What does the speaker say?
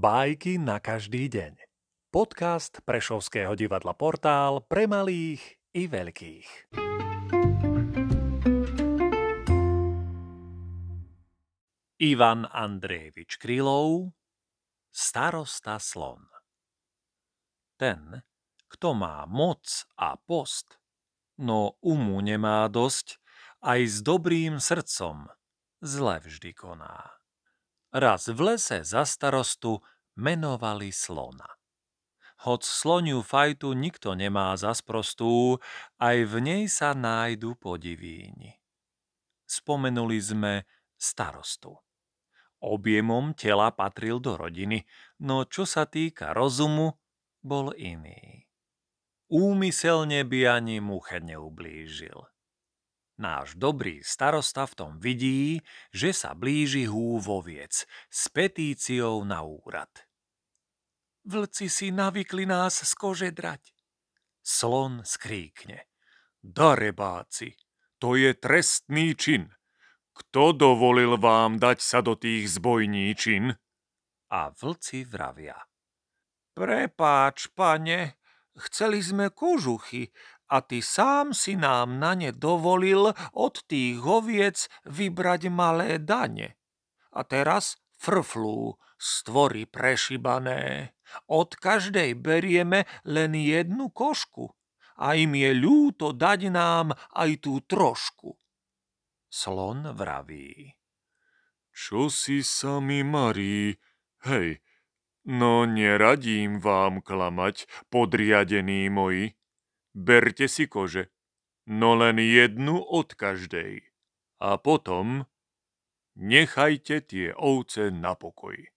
Bajky na každý deň. Podcast Prešovského divadla Portál pre malých i veľkých. Ivan Andrejevič Krylov Starosta slon Ten, kto má moc a post, no umu nemá dosť, aj s dobrým srdcom zle vždy koná. Raz v lese za starostu menovali slona. Hoc sloniu fajtu nikto nemá za sprostú, aj v nej sa nájdu podivíni. Spomenuli sme starostu. Objemom tela patril do rodiny, no čo sa týka rozumu, bol iný. Úmyselne by ani muche neublížil. Náš dobrý starosta v tom vidí, že sa blíži húvoviec s petíciou na úrad. Vlci si navykli nás z kože drať. Slon skríkne. Darebáci, to je trestný čin. Kto dovolil vám dať sa do tých zbojníčin? A vlci vravia. Prepáč, pane, chceli sme kožuchy, a ty sám si nám na ne dovolil od tých hoviec vybrať malé dane. A teraz frflú, stvory prešibané. Od každej berieme len jednu košku a im je ľúto dať nám aj tú trošku. Slon vraví. Čo si sa mi marí? Hej, no neradím vám klamať, podriadení moji. Berte si kože, no len jednu od každej. A potom nechajte tie ovce na pokoji.